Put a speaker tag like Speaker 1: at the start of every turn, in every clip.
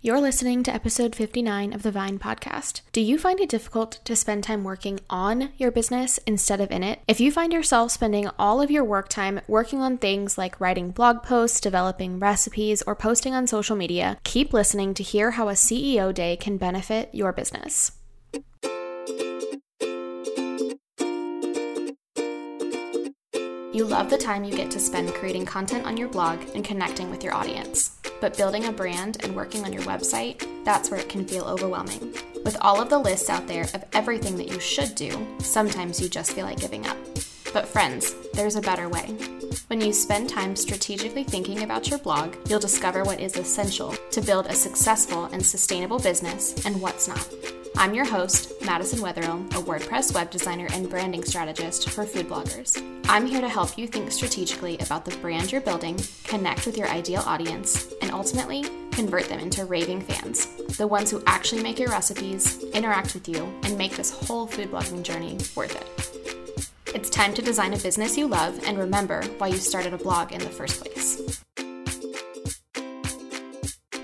Speaker 1: You're listening to episode 59 of the Vine podcast. Do you find it difficult to spend time working on your business instead of in it? If you find yourself spending all of your work time working on things like writing blog posts, developing recipes, or posting on social media, keep listening to hear how a CEO day can benefit your business. You love the time you get to spend creating content on your blog and connecting with your audience. But building a brand and working on your website, that's where it can feel overwhelming. With all of the lists out there of everything that you should do, sometimes you just feel like giving up. But friends, there's a better way. When you spend time strategically thinking about your blog, you'll discover what is essential to build a successful and sustainable business and what's not. I'm your host, Madison Wetherill, a WordPress web designer and branding strategist for food bloggers. I'm here to help you think strategically about the brand you're building, connect with your ideal audience, and ultimately convert them into raving fans, the ones who actually make your recipes, interact with you, and make this whole food blogging journey worth it. It's time to design a business you love and remember why you started a blog in the first place.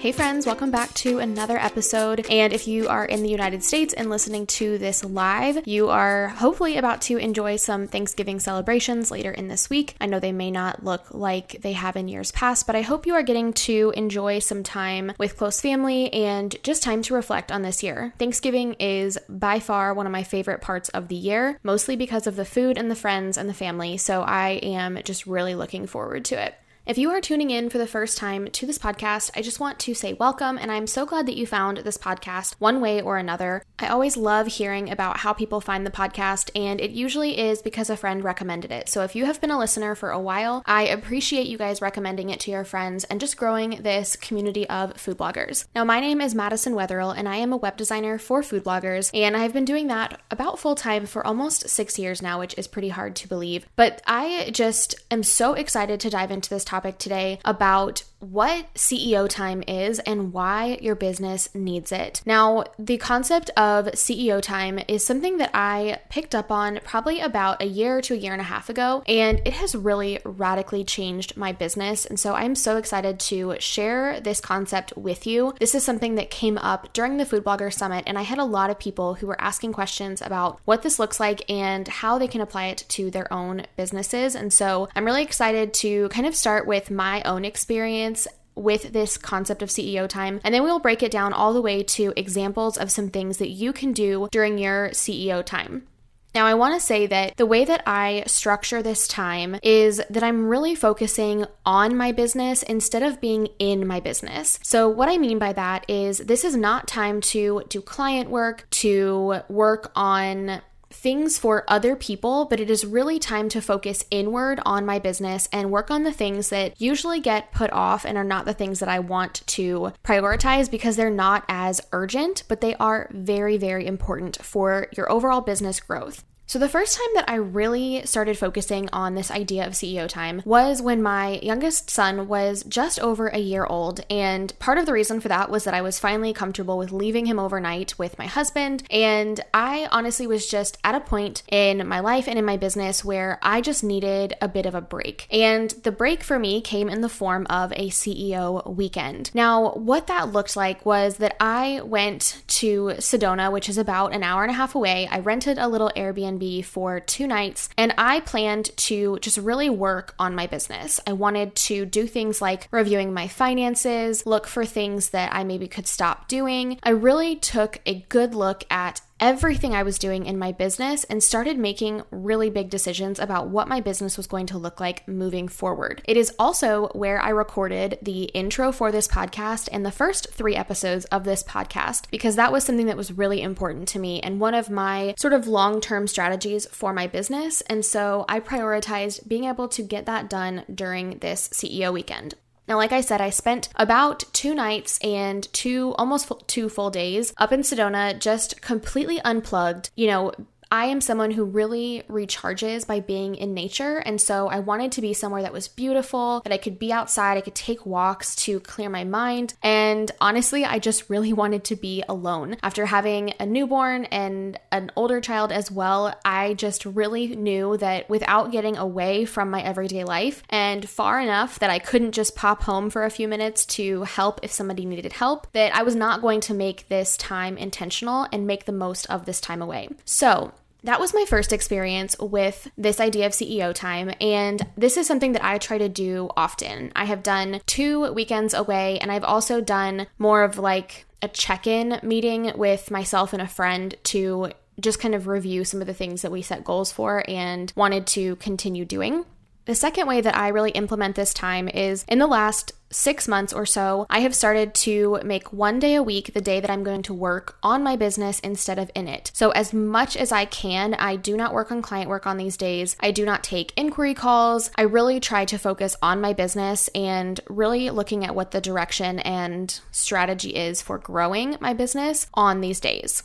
Speaker 1: Hey, friends, welcome back to another episode. And if you are in the United States and listening to this live, you are hopefully about to enjoy some Thanksgiving celebrations later in this week. I know they may not look like they have in years past, but I hope you are getting to enjoy some time with close family and just time to reflect on this year. Thanksgiving is by far one of my favorite parts of the year, mostly because of the food and the friends and the family. So I am just really looking forward to it. If you are tuning in for the first time to this podcast, I just want to say welcome, and I'm so glad that you found this podcast one way or another. I always love hearing about how people find the podcast, and it usually is because a friend recommended it. So if you have been a listener for a while, I appreciate you guys recommending it to your friends and just growing this community of food bloggers. Now, my name is Madison Wetherill, and I am a web designer for food bloggers, and I've been doing that about full time for almost six years now, which is pretty hard to believe. But I just am so excited to dive into this topic topic today about what CEO time is and why your business needs it. Now, the concept of CEO time is something that I picked up on probably about a year to a year and a half ago, and it has really radically changed my business. And so I'm so excited to share this concept with you. This is something that came up during the Food Blogger Summit, and I had a lot of people who were asking questions about what this looks like and how they can apply it to their own businesses. And so I'm really excited to kind of start with my own experience with this concept of CEO time. And then we will break it down all the way to examples of some things that you can do during your CEO time. Now, I want to say that the way that I structure this time is that I'm really focusing on my business instead of being in my business. So, what I mean by that is this is not time to do client work, to work on things for other people, but it is really time to focus inward on my business and work on the things that usually get put off and are not the things that I want to prioritize because they're not as urgent, but they are very, very important for your overall business growth. So, the first time that I really started focusing on this idea of CEO time was when my youngest son was just over a year old. And part of the reason for that was that I was finally comfortable with leaving him overnight with my husband. And I honestly was just at a point in my life and in my business where I just needed a bit of a break. And the break for me came in the form of a CEO weekend. Now, what that looked like was that I went to Sedona, which is about an hour and a half away. I rented a little Airbnb Airbnb for two nights, and I planned to just really work on my business. I wanted to do things like reviewing my finances, look for things that I maybe could stop doing. I really took a good look at everything I was doing in my business and started making really big decisions about what my business was going to look like moving forward. It is also where I recorded the intro for this podcast and the first three episodes of this podcast because that was something that was really important to me and one of my sort of long term strategies for my business. And so I prioritized being able to get that done during this CEO weekend. Now, like I said, I spent about two nights and two, almost two full days up in Sedona, just completely unplugged, you know, I am someone who really recharges by being in nature. And so I wanted to be somewhere that was beautiful, that I could be outside, I could take walks to clear my mind. And honestly, I just really wanted to be alone. After having a newborn and an older child as well, I just really knew that without getting away from my everyday life and far enough that I couldn't just pop home for a few minutes to help if somebody needed help, that I was not going to make this time intentional and make the most of this time away. So, that was my first experience with this idea of CEO time, and this is something that I try to do often. I have done two weekends away, and I've also done more of like a check in meeting with myself and a friend to just kind of review some of the things that we set goals for and wanted to continue doing. The second way that I really implement this time is in the last six months or so, I have started to make one day a week the day that I'm going to work on my business instead of in it. So, as much as I can, I do not work on client work on these days. I do not take inquiry calls. I really try to focus on my business and really looking at what the direction and strategy is for growing my business on these days.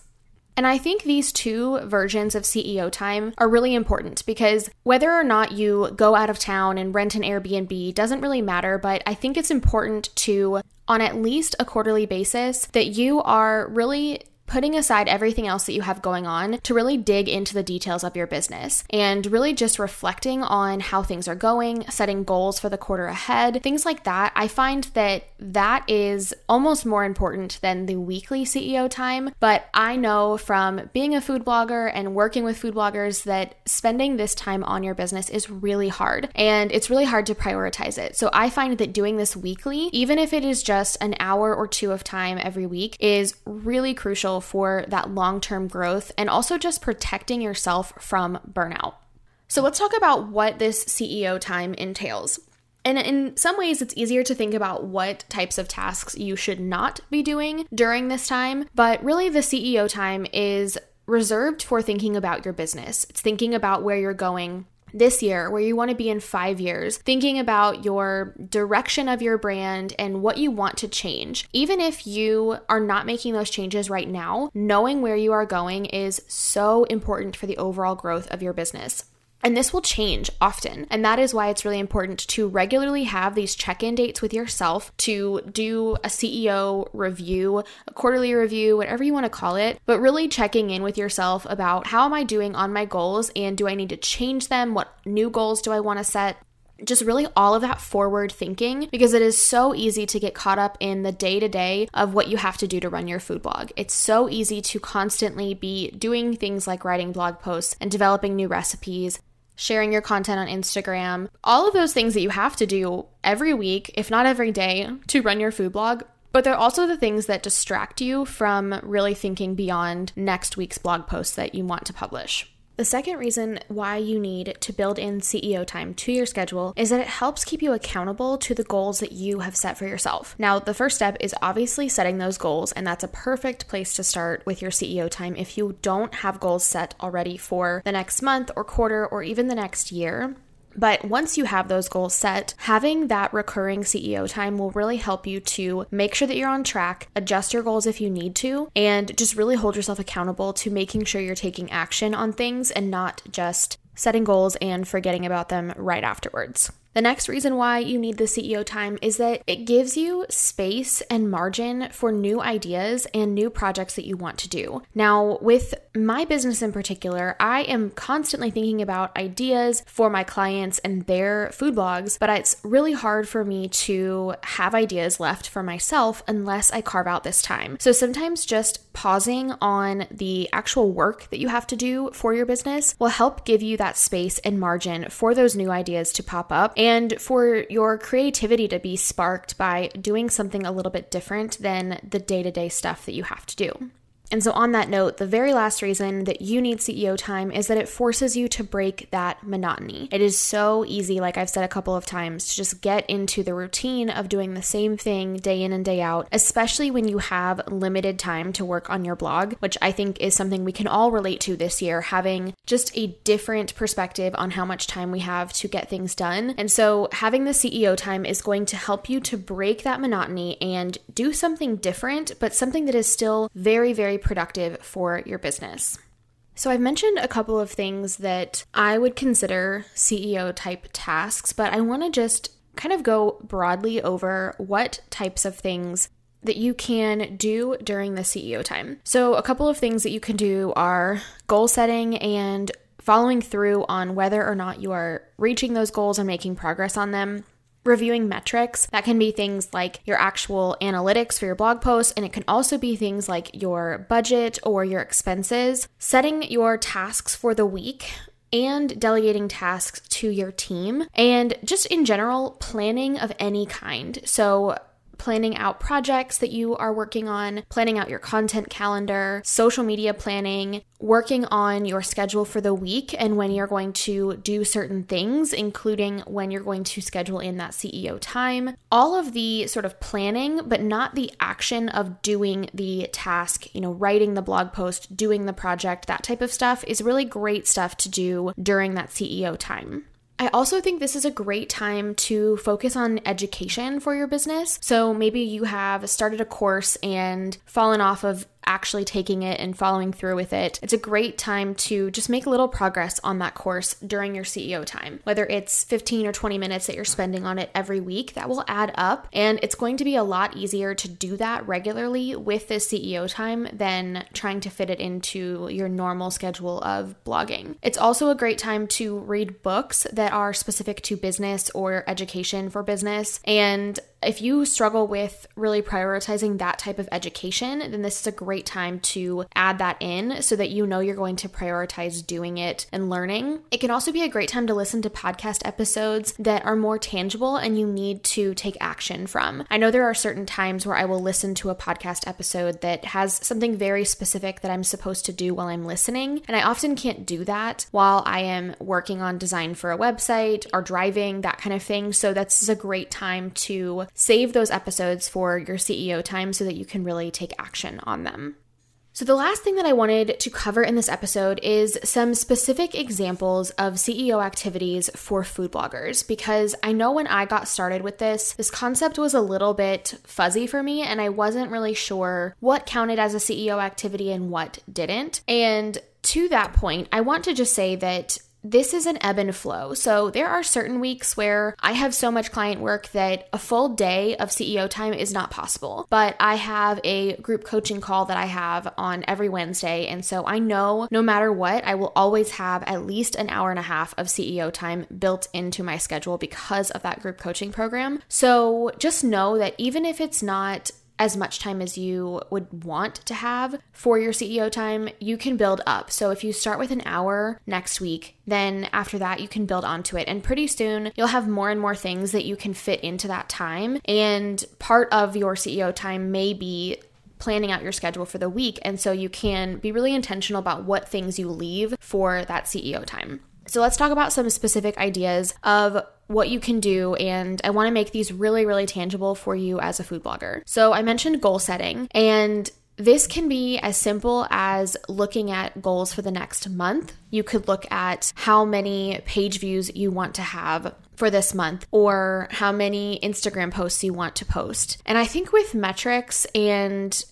Speaker 1: And I think these two versions of CEO time are really important because whether or not you go out of town and rent an Airbnb doesn't really matter, but I think it's important to, on at least a quarterly basis, that you are really putting aside everything else that you have going on to really dig into the details of your business and really just reflecting on how things are going, setting goals for the quarter ahead, things like that. I find that that is almost more important than the weekly CEO time. But I know from being a food blogger and working with food bloggers that spending this time on your business is really hard and it's really hard to prioritize it. So I find that doing this weekly, even if it is just an hour or two of time every week, is really crucial for that long term growth and also just protecting yourself from burnout. So, let's talk about what this CEO time entails. And in some ways, it's easier to think about what types of tasks you should not be doing during this time, but really, the CEO time is reserved for thinking about your business. It's thinking about where you're going, this year, where you want to be in five years, thinking about your direction of your brand and what you want to change. Even if you are not making those changes right now, knowing where you are going is so important for the overall growth of your business. And this will change often. And that is why it's really important to regularly have these check in dates with yourself to do a CEO review, a quarterly review, whatever you want to call it, but really checking in with yourself about how am I doing on my goals and do I need to change them? What new goals do I want to set? just really all of that forward thinking because it is so easy to get caught up in the day to day of what you have to do to run your food blog. It's so easy to constantly be doing things like writing blog posts and developing new recipes, sharing your content on Instagram, all of those things that you have to do every week, if not every day, to run your food blog. But they're also the things that distract you from really thinking beyond next week's blog post that you want to publish. The second reason why you need to build in CEO time to your schedule is that it helps keep you accountable to the goals that you have set for yourself. Now, the first step is obviously setting those goals, and that's a perfect place to start with your CEO time if you don't have goals set already for the next month or quarter or even the next year. But once you have those goals set, having that recurring CEO time will really help you to make sure that you're on track, adjust your goals if you need to, and just really hold yourself accountable to making sure you're taking action on things and not just setting goals and forgetting about them right afterwards. The next reason why you need the CEO time is that it gives you space and margin for new ideas and new projects that you want to do. Now, with my business in particular, I am constantly thinking about ideas for my clients and their food blogs, but it's really hard for me to have ideas left for myself unless I carve out this time. So sometimes just pausing on the actual work that you have to do for your business will help give you that space and margin for those new ideas to pop up and for your creativity to be sparked by doing something a little bit different than the day to day stuff that you have to do. And so, on that note, the very last reason that you need CEO time is that it forces you to break that monotony. It is so easy, like I've said a couple of times, to just get into the routine of doing the same thing day in and day out, especially when you have limited time to work on your blog, which I think is something we can all relate to this year, having just a different perspective on how much time we have to get things done. And so, having the CEO time is going to help you to break that monotony and do something different, but something that is still very, very productive for your business. So, I've mentioned a couple of things that I would consider CEO type tasks, but I want to just kind of go broadly over what types of things that you can do during the CEO time. So, a couple of things that you can do are goal setting and following through on whether or not you are reaching those goals and making progress on them. Reviewing metrics. That can be things like your actual analytics for your blog posts, and it can also be things like your budget or your expenses. Setting your tasks for the week and delegating tasks to your team, and just in general, planning of any kind. So, planning out projects that you are working on, planning out your content calendar, social media planning, working on your schedule for the week and when you're going to do certain things, including when you're going to schedule in that CEO time. All of the sort of planning, but not the action of doing the task, you know, writing the blog post, doing the project, that type of stuff is really great stuff to do during that CEO time. I also think this is a great time to focus on education for your business. So maybe you have started a course and fallen off of actually taking it and following through with it, it's a great time to just make a little progress on that course during your CEO time. Whether it's 15 or 20 minutes that you're spending on it every week, that will add up. And it's going to be a lot easier to do that regularly with this CEO time than trying to fit it into your normal schedule of blogging. It's also a great time to read books that are specific to business or education for business. And if you struggle with really prioritizing that type of education, then this is a great time to add that in so that you know you're going to prioritize doing it and learning. It can also be a great time to listen to podcast episodes that are more tangible and you need to take action from. I know there are certain times where I will listen to a podcast episode that has something very specific that I'm supposed to do while I'm listening, and I often can't do that while I am working on design for a website or driving, that kind of thing. So that's a great time to save those episodes for your CEO time so that you can really take action on them. So, the last thing that I wanted to cover in this episode is some specific examples of CEO activities for food bloggers because I know when I got started with this, this concept was a little bit fuzzy for me and I wasn't really sure what counted as a CEO activity and what didn't. And to that point, I want to just say that this is an ebb and flow. So there are certain weeks where I have so much client work that a full day of CEO time is not possible. But I have a group coaching call that I have on every Wednesday. And so I know no matter what, I will always have at least an hour and a half of CEO time built into my schedule because of that group coaching program. So just know that even if it's not as much time as you would want to have for your CEO time, you can build up. So if you start with an hour next week, then after that, you can build onto it. And pretty soon, you'll have more and more things that you can fit into that time. And part of your CEO time may be planning out your schedule for the week. And so you can be really intentional about what things you leave for that CEO time. So let's talk about some specific ideas of what you can do, and I want to make these really, really tangible for you as a food blogger. So I mentioned goal setting, and this can be as simple as looking at goals for the next month. You could look at how many page views you want to have for this month or how many Instagram posts you want to post. And I think with metrics and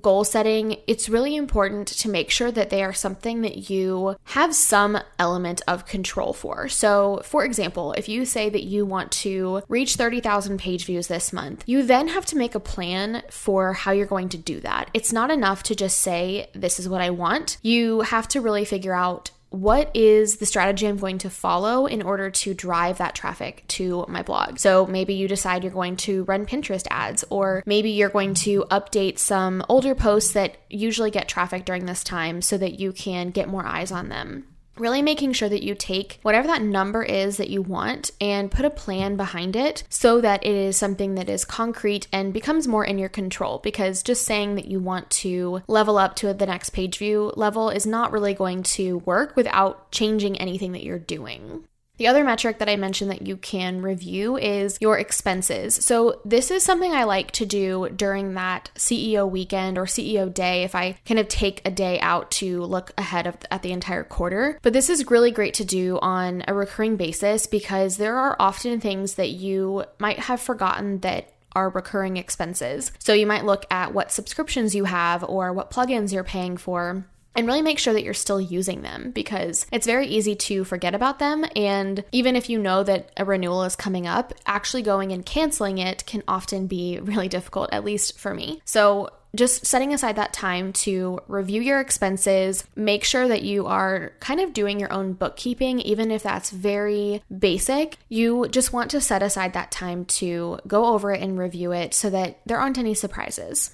Speaker 1: goal setting, it's really important to make sure that they are something that you have some element of control for. So, for example, if you say that you want to reach 30,000 page views this month, you then have to make a plan for how you're going to do that. It's not enough to just say, This is what I want. You have to really figure out what is the strategy I'm going to follow in order to drive that traffic to my blog? So maybe you decide you're going to run Pinterest ads, or maybe you're going to update some older posts that usually get traffic during this time so that you can get more eyes on them really making sure that you take whatever that number is that you want and put a plan behind it so that it is something that is concrete and becomes more in your control because just saying that you want to level up to the next page view level is not really going to work without changing anything that you're doing. The other metric that I mentioned that you can review is your expenses. So, this is something I like to do during that CEO weekend or CEO day if I kind of take a day out to look ahead of, at the entire quarter. But this is really great to do on a recurring basis because there are often things that you might have forgotten that are recurring expenses. So, you might look at what subscriptions you have or what plugins you're paying for and really make sure that you're still using them because it's very easy to forget about them. And even if you know that a renewal is coming up, actually going and canceling it can often be really difficult, at least for me. So just setting aside that time to review your expenses, make sure that you are kind of doing your own bookkeeping, even if that's very basic. You just want to set aside that time to go over it and review it so that there aren't any surprises.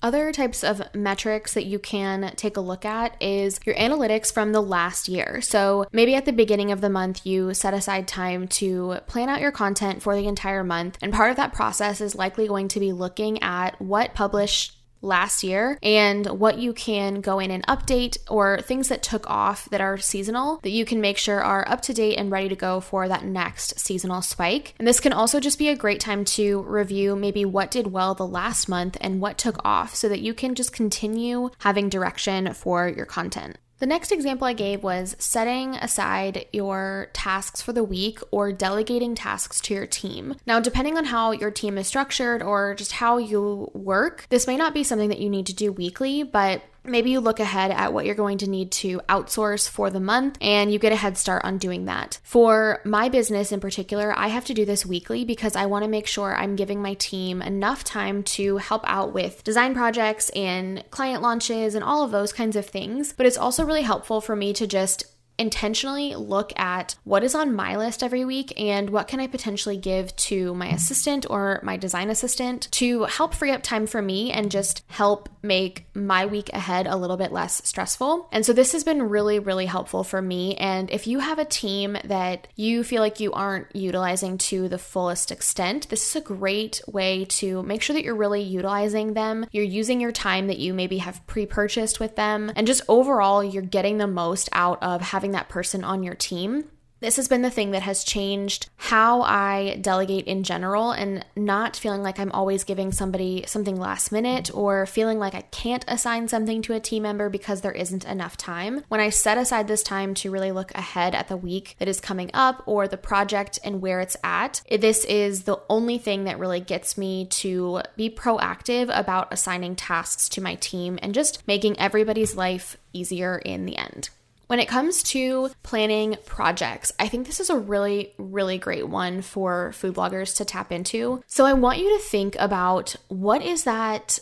Speaker 1: Other types of metrics that you can take a look at is your analytics from the last year. So maybe at the beginning of the month, you set aside time to plan out your content for the entire month. And part of that process is likely going to be looking at what published last year and what you can go in and update or things that took off that are seasonal that you can make sure are up to date and ready to go for that next seasonal spike. And this can also just be a great time to review maybe what did well the last month and what took off so that you can just continue having direction for your content. The next example I gave was setting aside your tasks for the week or delegating tasks to your team. Now, depending on how your team is structured or just how you work, this may not be something that you need to do weekly, but Maybe you look ahead at what you're going to need to outsource for the month and you get a head start on doing that. For my business in particular, I have to do this weekly because I want to make sure I'm giving my team enough time to help out with design projects and client launches and all of those kinds of things. But it's also really helpful for me to just intentionally look at what is on my list every week and what can I potentially give to my assistant or my design assistant to help free up time for me and just help make my week ahead a little bit less stressful. And so this has been really, really helpful for me. And if you have a team that you feel like you aren't utilizing to the fullest extent, this is a great way to make sure that you're really utilizing them. You're using your time that you maybe have pre purchased with them, and just overall, you're getting the most out of having having that person on your team. This has been the thing that has changed how I delegate in general and not feeling like I'm always giving somebody something last minute or feeling like I can't assign something to a team member because there isn't enough time. When I set aside this time to really look ahead at the week that is coming up or the project and where it's at, this is the only thing that really gets me to be proactive about assigning tasks to my team and just making everybody's life easier in the end. When it comes to planning projects, I think this is a really, really great one for food bloggers to tap into. So I want you to think about what is that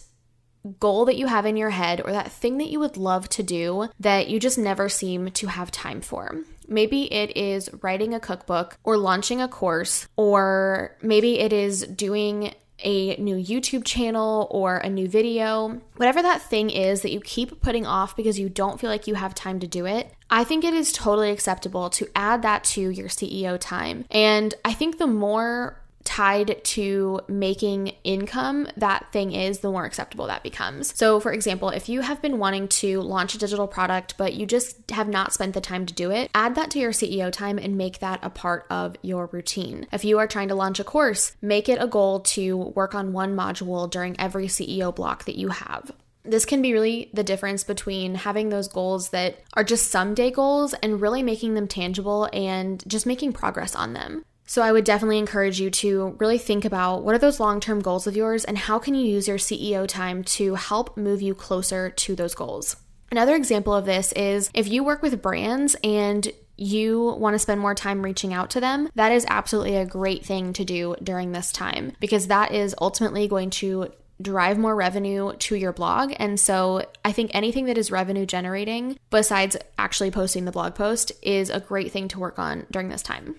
Speaker 1: goal that you have in your head or that thing that you would love to do that you just never seem to have time for. Maybe it is writing a cookbook or launching a course, or maybe it is doing a new YouTube channel or a new video, whatever that thing is that you keep putting off because you don't feel like you have time to do it, I think it is totally acceptable to add that to your CEO time. And I think the more tied to making income that thing is, the more acceptable that becomes. So, for example, if you have been wanting to launch a digital product, but you just have not spent the time to do it, add that to your CEO time and make that a part of your routine. If you are trying to launch a course, make it a goal to work on one module during every CEO block that you have this can be really the difference between having those goals that are just someday goals and really making them tangible and just making progress on them. So I would definitely encourage you to really think about what are those long-term goals of yours and how can you use your CEO time to help move you closer to those goals. Another example of this is if you work with brands and you want to spend more time reaching out to them, that is absolutely a great thing to do during this time because that is ultimately going to drive more revenue to your blog. And so I think anything that is revenue generating, besides actually posting the blog post, is a great thing to work on during this time.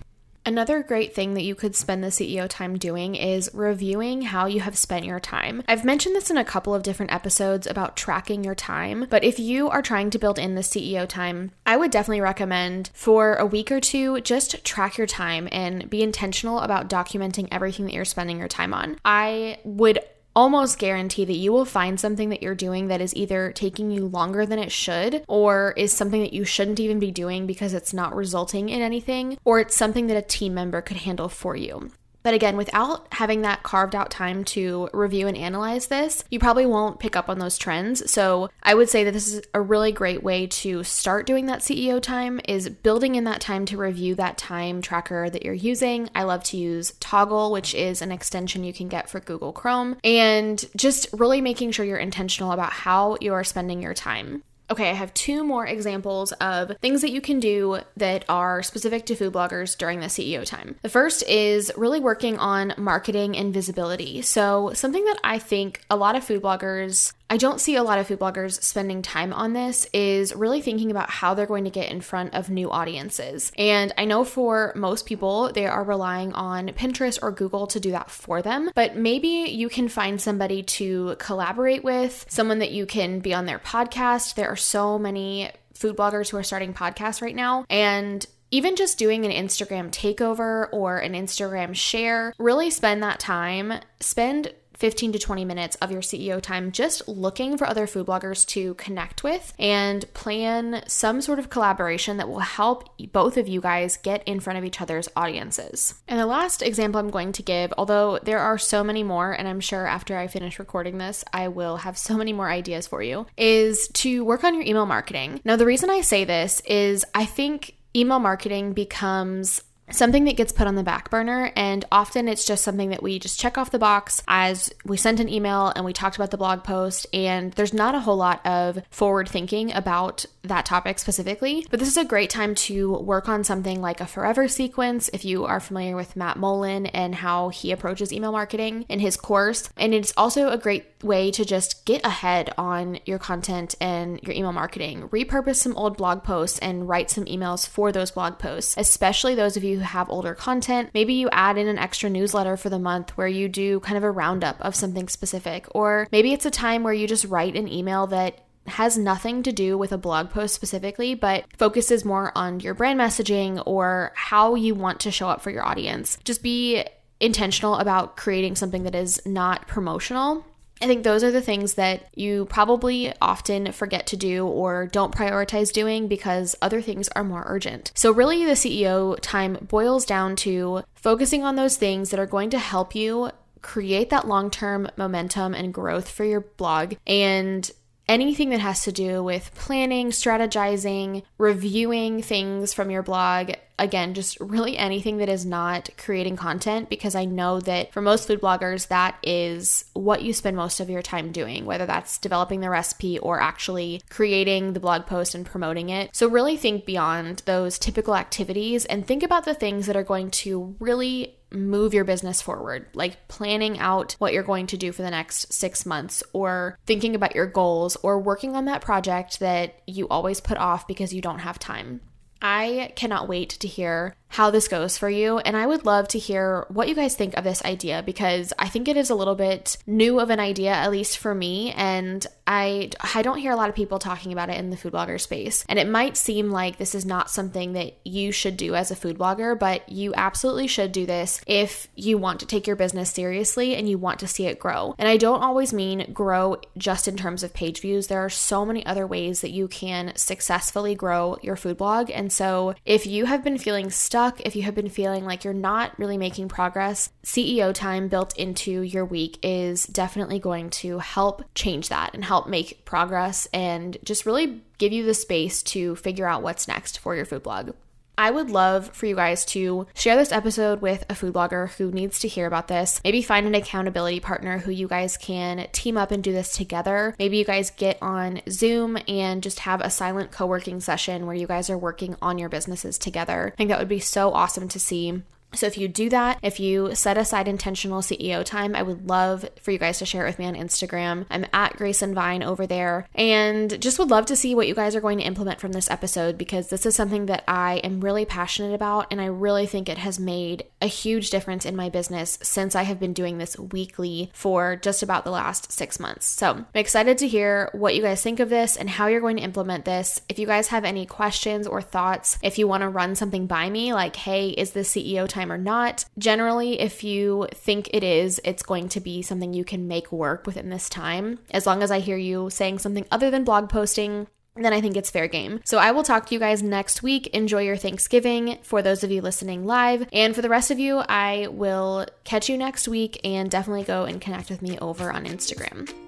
Speaker 1: Another great thing that you could spend the CEO time doing is reviewing how you have spent your time. I've mentioned this in a couple of different episodes about tracking your time, but if you are trying to build in the CEO time, I would definitely recommend for a week or two just track your time and be intentional about documenting everything that you're spending your time on. I would almost guarantee that you will find something that you're doing that is either taking you longer than it should, or is something that you shouldn't even be doing because it's not resulting in anything, or it's something that a team member could handle for you. But again, without having that carved out time to review and analyze this, you probably won't pick up on those trends. So I would say that this is a really great way to start doing that CEO time is building in that time to review that time tracker that you're using. I love to use Toggl, which is an extension you can get for Google Chrome, and just really making sure you're intentional about how you are spending your time. Okay, I have two more examples of things that you can do that are specific to food bloggers during the CEO time. The first is really working on marketing and visibility. So, something that I think a lot of food bloggers I don't see a lot of food bloggers spending time on this is really thinking about how they're going to get in front of new audiences. And I know for most people, they are relying on Pinterest or Google to do that for them, but maybe you can find somebody to collaborate with, someone that you can be on their podcast. There are so many food bloggers who are starting podcasts right now. And even just doing an Instagram takeover or an Instagram share, really spend that time. Spend 15 to 20 minutes of your CEO time just looking for other food bloggers to connect with and plan some sort of collaboration that will help both of you guys get in front of each other's audiences. And the last example I'm going to give, although there are so many more, and I'm sure after I finish recording this, I will have so many more ideas for you, is to work on your email marketing. Now, the reason I say this is I think email marketing becomes something that gets put on the back burner and often it's just something that we just check off the box as we sent an email and we talked about the blog post and there's not a whole lot of forward thinking about that topic specifically. But this is a great time to work on something like a forever sequence if you are familiar with Matt Mullen and how he approaches email marketing in his course. And it's also a great way to just get ahead on your content and your email marketing. Repurpose some old blog posts and write some emails for those blog posts especially those of you who have older content. Maybe you add in an extra newsletter for the month where you do kind of a roundup of something specific. Or maybe it's a time where you just write an email that has nothing to do with a blog post specifically, but focuses more on your brand messaging or how you want to show up for your audience. Just be intentional about creating something that is not promotional I think those are the things that you probably often forget to do or don't prioritize doing because other things are more urgent. So, really, the CEO time boils down to focusing on those things that are going to help you create that long term momentum and growth for your blog and anything that has to do with planning, strategizing, reviewing things from your blog, again, just really anything that is not creating content because I know that for most food bloggers, that is what you spend most of your time doing, whether that's developing the recipe or actually creating the blog post and promoting it. So, really think beyond those typical activities and think about the things that are going to really move your business forward, like planning out what you're going to do for the next six months, or thinking about your goals, or working on that project that you always put off because you don't have time. I cannot wait to hear how this goes for you. And I would love to hear what you guys think of this idea because I think it is a little bit new of an idea, at least for me. And I, I don't hear a lot of people talking about it in the food blogger space. And it might seem like this is not something that you should do as a food blogger, but you absolutely should do this if you want to take your business seriously and you want to see it grow. And I don't always mean grow just in terms of page views. There are so many other ways that you can successfully grow your food blog. And so if you have been feeling stuck, stuck, if you have been feeling like you're not really making progress, CEO time built into your week is definitely going to help change that and help make progress and just really give you the space to figure out what's next for your food blog. I would love for you guys to share this episode with a food blogger who needs to hear about this. Maybe find an accountability partner who you guys can team up and do this together. Maybe you guys get on Zoom and just have a silent co working session where you guys are working on your businesses together. I think that would be so awesome to see. So, if you do that, if you set aside intentional CEO time, I would love for you guys to share it with me on Instagram. I'm at Grace and Vine over there, and just would love to see what you guys are going to implement from this episode because this is something that I am really passionate about, and I really think it has made a huge difference in my business since I have been doing this weekly for just about the last six months. So, I'm excited to hear what you guys think of this and how you're going to implement this. If you guys have any questions or thoughts, if you want to run something by me, like, hey, is this CEO time? Time or not. Generally, if you think it is, it's going to be something you can make work within this time. As long as I hear you saying something other than blog posting, then I think it's fair game. So I will talk to you guys next week. Enjoy your Thanksgiving for those of you listening live. And for the rest of you, I will catch you next week and definitely go and connect with me over on Instagram.